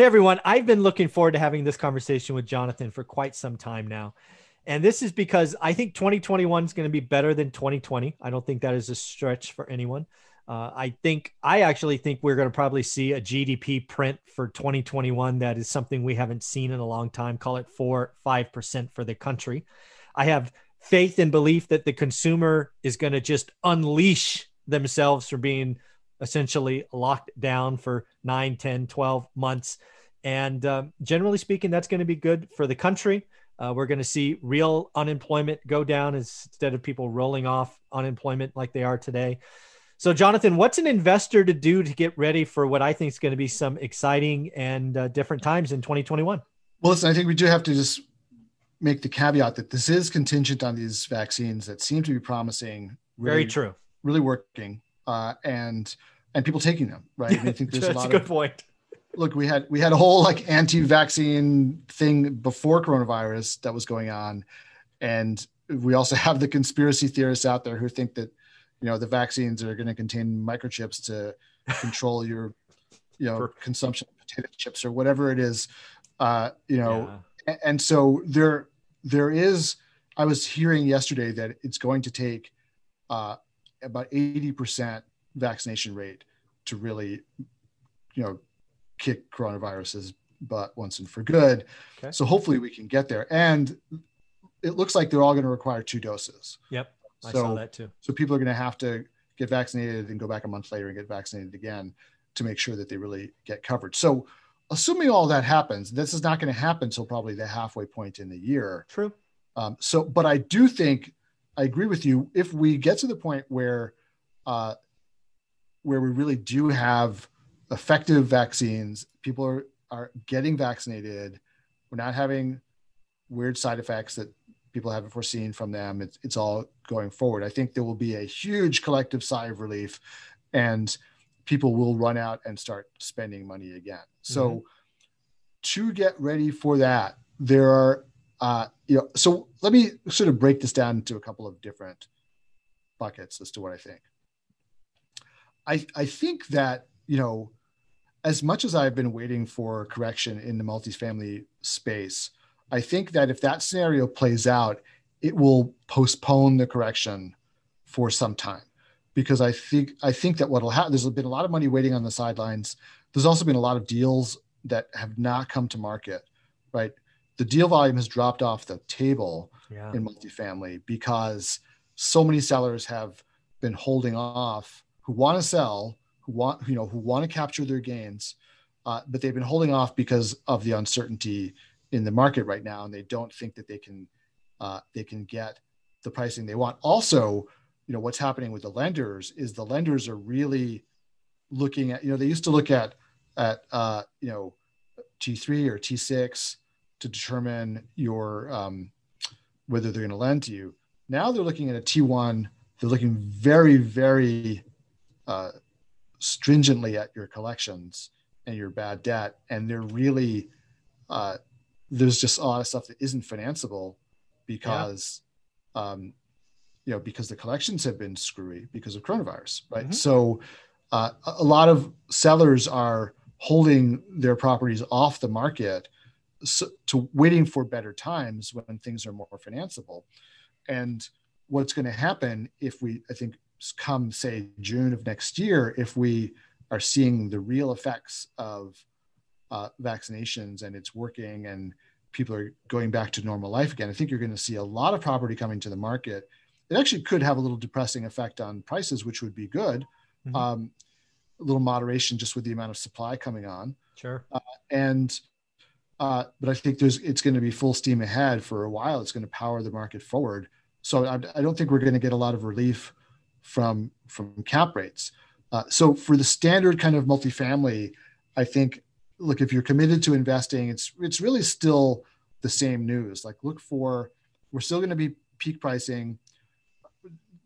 Hey, everyone. I've been looking forward to having this conversation with Jonathan for quite some time now. And this is because I think 2021 is going to be better than 2020. I don't think that is a stretch for anyone. Uh, I think, I actually think we're going to probably see a GDP print for 2021 that is something we haven't seen in a long time. Call it four, 5% for the country. I have faith and belief that the consumer is going to just unleash themselves from being essentially locked down for 9 10 12 months. And um, generally speaking that's going to be good for the country. Uh, we're going to see real unemployment go down instead of people rolling off unemployment like they are today. So jonathan what's an investor to do to get ready for what i think is going to be some exciting and uh, different times in 2021 well listen i think we do have to just make the caveat that this is contingent on these vaccines that seem to be promising really, very true. really working uh, and and people taking them, right? I, I think there's a lot. a good of, point. Look, we had we had a whole like anti-vaccine thing before coronavirus that was going on, and we also have the conspiracy theorists out there who think that you know the vaccines are going to contain microchips to control your you know consumption of potato chips or whatever it is. Uh, you know, yeah. and, and so there there is. I was hearing yesterday that it's going to take uh, about 80% vaccination rate to really, you know, kick coronaviruses butt once and for good. Okay. So hopefully we can get there. And it looks like they're all going to require two doses. Yep. I so, saw that too. So people are going to have to get vaccinated and go back a month later and get vaccinated again to make sure that they really get covered. So assuming all that happens, this is not going to happen until probably the halfway point in the year. True. Um, so, but I do think I agree with you. If we get to the point where uh, where we really do have effective vaccines, people are, are getting vaccinated, we're not having weird side effects that people haven't foreseen from them. It's, it's all going forward. I think there will be a huge collective sigh of relief and people will run out and start spending money again. So mm-hmm. to get ready for that, there are, uh, you know, so let me sort of break this down into a couple of different buckets as to what I think. I, I think that, you know, as much as I've been waiting for correction in the multifamily space, I think that if that scenario plays out, it will postpone the correction for some time because I think I think that what'll happen there's been a lot of money waiting on the sidelines. There's also been a lot of deals that have not come to market, right? The deal volume has dropped off the table yeah. in multifamily because so many sellers have been holding off who want to sell, who want you know who want to capture their gains, uh, but they've been holding off because of the uncertainty in the market right now, and they don't think that they can uh, they can get the pricing they want. Also, you know what's happening with the lenders is the lenders are really looking at you know they used to look at at uh, you know T3 or T6 to determine your um, whether they're going to lend to you. Now they're looking at a T1. They're looking very, very uh, stringently at your collections and your bad debt, and they're really uh, there's just a lot of stuff that isn't financeable because yeah. um, you know because the collections have been screwy because of coronavirus, right? Mm-hmm. So uh, a lot of sellers are holding their properties off the market so, to waiting for better times when things are more financeable and what's going to happen if we i think come say June of next year, if we are seeing the real effects of uh, vaccinations and it's working and people are going back to normal life again, I think you're going to see a lot of property coming to the market. It actually could have a little depressing effect on prices, which would be good. Mm-hmm. Um, a little moderation just with the amount of supply coming on. Sure. Uh, and uh, but I think there's it's going to be full steam ahead for a while. It's going to power the market forward. So I, I don't think we're going to get a lot of relief from from cap rates. Uh, so for the standard kind of multifamily, I think look if you're committed to investing, it's it's really still the same news. Like look for we're still going to be peak pricing,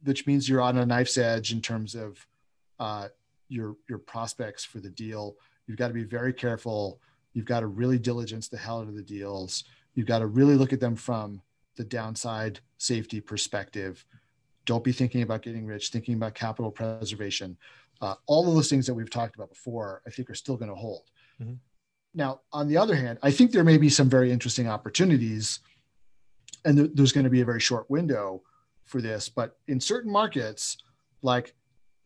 which means you're on a knife's edge in terms of uh, your your prospects for the deal. You've got to be very careful. You've got to really diligence the hell out of the deals. You've got to really look at them from the downside safety perspective don't be thinking about getting rich, thinking about capital preservation. Uh, all of those things that we've talked about before, I think are still going to hold. Mm-hmm. now, on the other hand, I think there may be some very interesting opportunities, and th- there's going to be a very short window for this. But in certain markets, like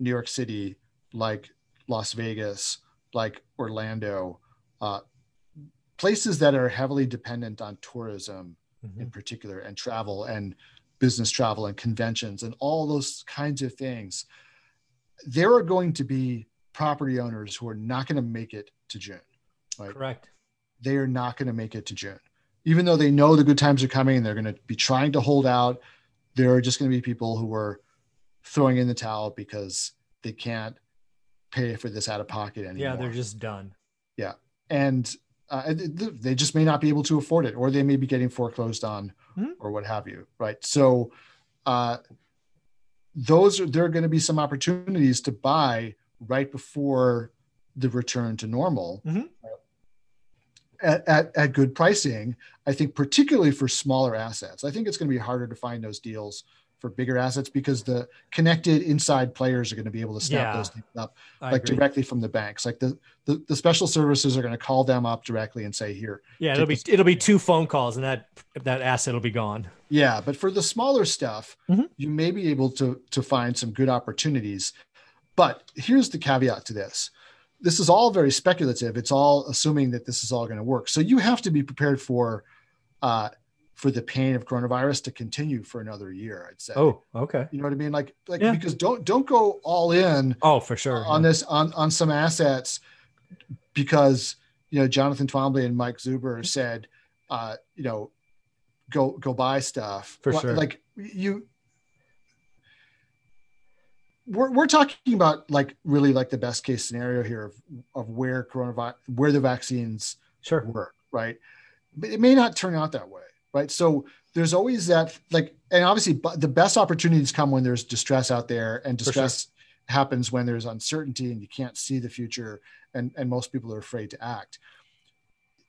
New York City, like Las Vegas, like Orlando, uh, places that are heavily dependent on tourism mm-hmm. in particular, and travel and business travel and conventions and all those kinds of things, there are going to be property owners who are not going to make it to June. Right? Correct. They are not going to make it to June. Even though they know the good times are coming and they're going to be trying to hold out, there are just going to be people who are throwing in the towel because they can't pay for this out of pocket anymore. Yeah, they're just done. Yeah. And uh, they just may not be able to afford it or they may be getting foreclosed on mm-hmm. or what have you. Right. So, uh, those are, there are going to be some opportunities to buy right before the return to normal mm-hmm. at, at, at, good pricing. I think, particularly for smaller assets, I think it's going to be harder to find those deals for bigger assets because the connected inside players are going to be able to snap yeah, those things up I like agree. directly from the banks. Like the, the, the special servicers are going to call them up directly and say, "Here." Yeah, it'll be this. it'll be two phone calls and that that asset will be gone. Yeah, but for the smaller stuff, mm-hmm. you may be able to to find some good opportunities. But here's the caveat to this this is all very speculative. It's all assuming that this is all going to work. So you have to be prepared for uh, for the pain of coronavirus to continue for another year. I'd say. Oh, okay. You know what I mean? Like, like yeah. because don't don't go all in. Oh, for sure. On yeah. this on on some assets because you know Jonathan Twombly and Mike Zuber said, uh, you know, go go buy stuff. For sure. Like you we're, we're talking about like really like the best case scenario here of, of where coronavirus where the vaccines sure. work right but it may not turn out that way right? So there's always that like and obviously the best opportunities come when there's distress out there and distress sure. happens when there's uncertainty and you can't see the future and and most people are afraid to act.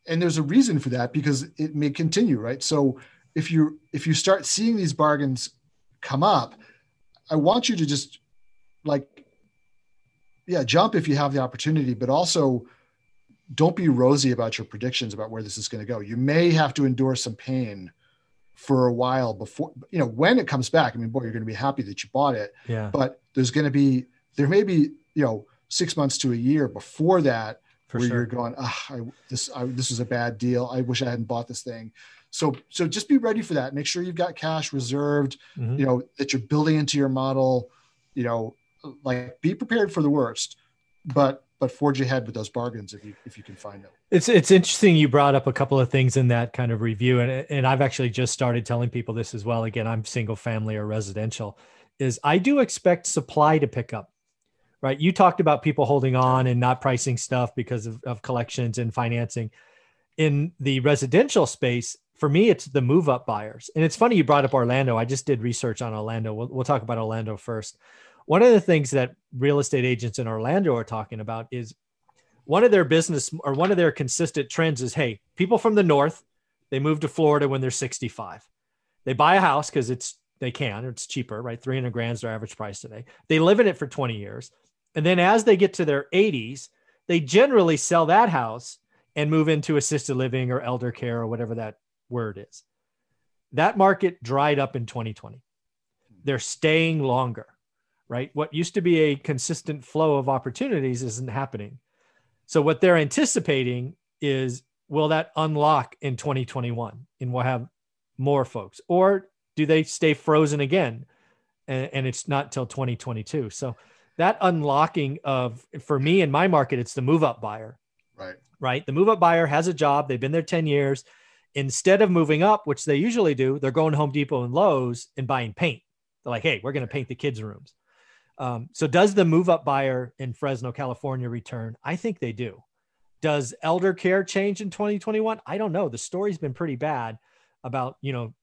And there's a reason for that because it may continue right? So if you if you start seeing these bargains come up i want you to just like yeah jump if you have the opportunity but also don't be rosy about your predictions about where this is going to go. You may have to endure some pain for a while before you know when it comes back i mean boy you're going to be happy that you bought it. Yeah. But there's going to be there may be you know six months to a year before that for where sure. you're going ah, I, this I, this is a bad deal. I wish i hadn't bought this thing. So so just be ready for that. Make sure you've got cash reserved mm-hmm. you know that you're building into your model you know like be prepared for the worst, but but forge ahead with those bargains if you if you can find them. It's it's interesting you brought up a couple of things in that kind of review, and and I've actually just started telling people this as well. Again, I'm single family or residential. Is I do expect supply to pick up. Right. You talked about people holding on and not pricing stuff because of, of collections and financing. In the residential space, for me, it's the move up buyers. And it's funny you brought up Orlando. I just did research on Orlando. We'll, we'll talk about Orlando first. One of the things that real estate agents in Orlando are talking about is one of their business or one of their consistent trends is hey, people from the north, they move to Florida when they're 65. They buy a house because it's they can, it's cheaper, right? 300 grand is their average price today. They live in it for 20 years. And then as they get to their 80s, they generally sell that house and move into assisted living or elder care or whatever that word is. That market dried up in 2020. They're staying longer right? What used to be a consistent flow of opportunities isn't happening. So what they're anticipating is will that unlock in 2021 and we'll have more folks? Or do they stay frozen again and, and it's not till 2022 so that unlocking of for me in my market it's the move up buyer. Right. Right? The move up buyer has a job. They've been there 10 years. Instead of moving up which they usually do they're going home depot and lowes and buying paint. They're like hey we're going to paint the kids rooms um, so does the move up buyer in Fresno, California return? I think they do. Does elder care change in 2021? I don't know. The story's been pretty bad about, you know,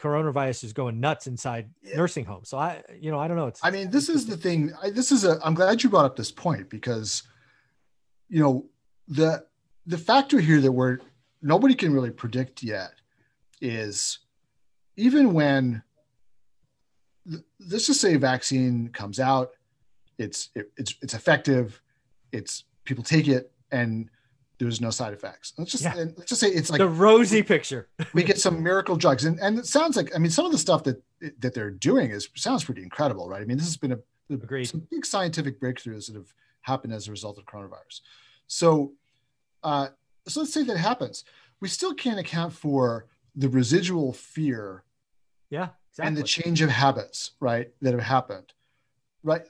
coronavirus is going nuts inside yeah. nursing homes. So I, you know, I don't know. It's, I mean, this is the thing. I, this is a, I'm glad you brought up this point because, you know, the, the factor here that we're, nobody can really predict yet is even when let's just say a vaccine comes out, it's it, it's it's effective, it's people take it, and there's no side effects. Let's just Yeah. and let's just say it's like the rosy picture. we get some miracle drugs, and and it sounds like I mean some of the stuff that that they're doing is sounds pretty incredible, right? I mean this has been a, a- Agreed. some big scientific breakthroughs that have happened as a result of coronavirus. So, uh, so let's say that happens. We still can't account for the residual fear Yeah, exactly. and the change of habits, right, that have happened. Right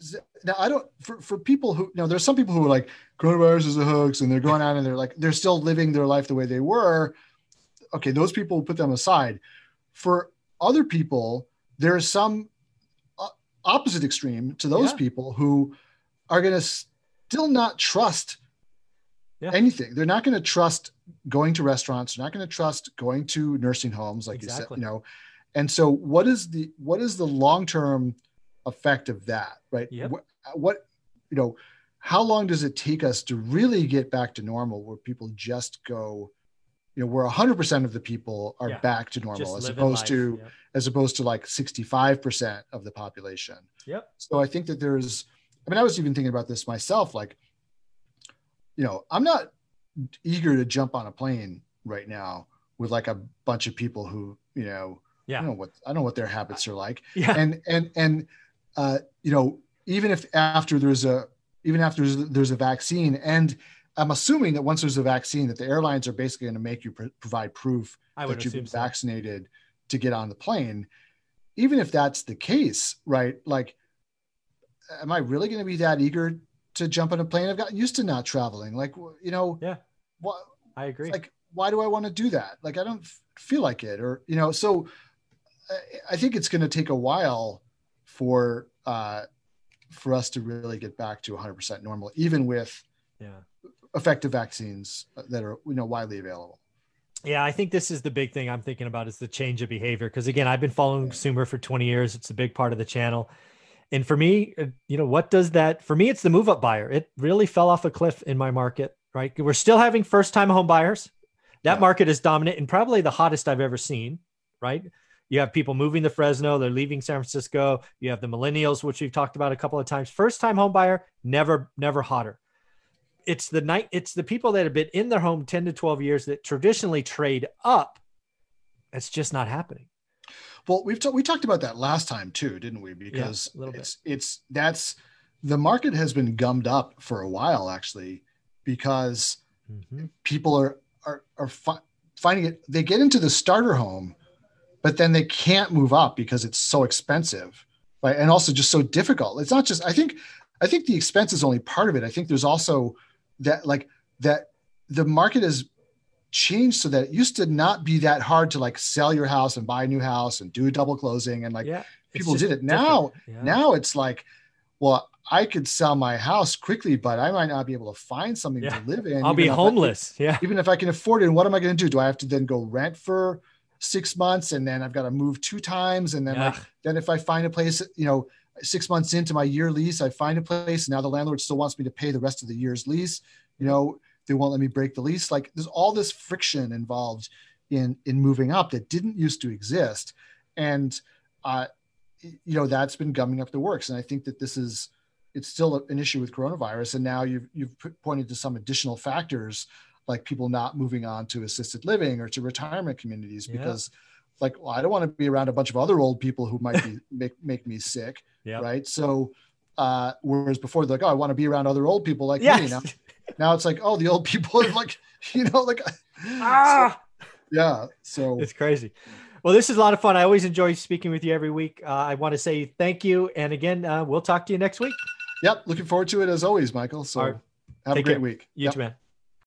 now, I don't for, for people who now there's some people who are like coronavirus is a hoax and they're going out and they're like they're still living their life the way they were. Okay, those people put them aside. For other people, there's some uh, opposite extreme to those Yeah. people who are going to still not trust Yeah. anything. They're not going to trust going to restaurants. They're not going to trust going to nursing homes, like Exactly. you said. You know, and so what is the what is the long term effect of that? Right. Yep. What, what you know, how long does it take us to really get back to normal, where people just go, you know, where 100 percent of the people are Yeah. back to normal, Just as opposed to Yep. as opposed to like 65% of the population. Yep. So I think that there's, I mean, I was even thinking about this myself. Like, you know, I'm not eager to jump on a plane right now with like a bunch of people who, you know, Yeah. don't know what, I don't know what their habits are like. Yeah. And, and, and, uh, you know, even if after there's a, even after there's, there's a vaccine and I'm assuming that once there's a vaccine that the airlines are basically going to make you pr- provide proof I that you've been so. vaccinated to get on the plane even if that's the case right like am i really going to be that eager to jump on a plane i've gotten used to not traveling like you know Yeah. what I agree. like why do i want to do that like i don't f- feel like it or you know so I- think it's going to take a while for uh for us to really get back to 100% normal even with yeah. effective vaccines that are you know widely available Yeah, I think this is the big thing I'm thinking about is the change of behavior. Because again, I've been following Sumer for 20 years. It's a big part of the channel. And for me, uh, you know, what does that for me? It's the move up buyer. It really fell off a cliff in my market, right? We're still having first time home buyers. That Yeah. market is dominant and probably the hottest I've ever seen, right? You have people moving to Fresno, they're leaving San Francisco. You have the millennials, which we've talked about a couple of times. First time home buyer, never, never hotter it's the night it's the people that have been in their home 10 to 12 years that traditionally trade up it's just not happening Well, we've ta- we talked about that last time too, didn't we? Because bit. it's it's that's the market has been gummed up for a while actually, because Mhm. people are are are fi- finding it. They get into the starter home, but then they can't move up because it's so expensive, right? And also just so difficult. It's not just. I think I think the expense is only part of it. I think there's also that like that the market has changed so that it used to not be that hard to like sell your house and buy a new house and do a double closing and like yeah people did it. Now- Yeah. now it's like well i could sell my house quickly but i might not be able to find something Yeah. to live in i'll be even if I- homeless yeah even if i can afford it and what am i going to do do i have to then go rent for six months and then i've got to move two times and then like Ugh. then if i find a place you know six months into my year lease i find a place now the landlord still wants me to pay the rest of the year's lease you know they won't let me break the lease like there's all this friction involved in in moving up that didn't used to exist and uh you know that's been gumming up the works and i think that this is it's still an issue with coronavirus and now you've you've pointed to some additional factors like people not moving on to assisted living or to retirement communities Yeah. because like well i don't want to be around a bunch of other old people who might be make make me sick yeah. right? So uh whereas before they're like oh i want to be around other old people like me now. Now it's like oh the old people are like you know like ah. yeah so it's crazy. Well this is a lot of fun. I always enjoy speaking with you every week. Uh, i want to say thank you and again uh, we'll talk to you next week. Yep looking forward to it as always michael so right. have Take a great care. week. You Yep. too man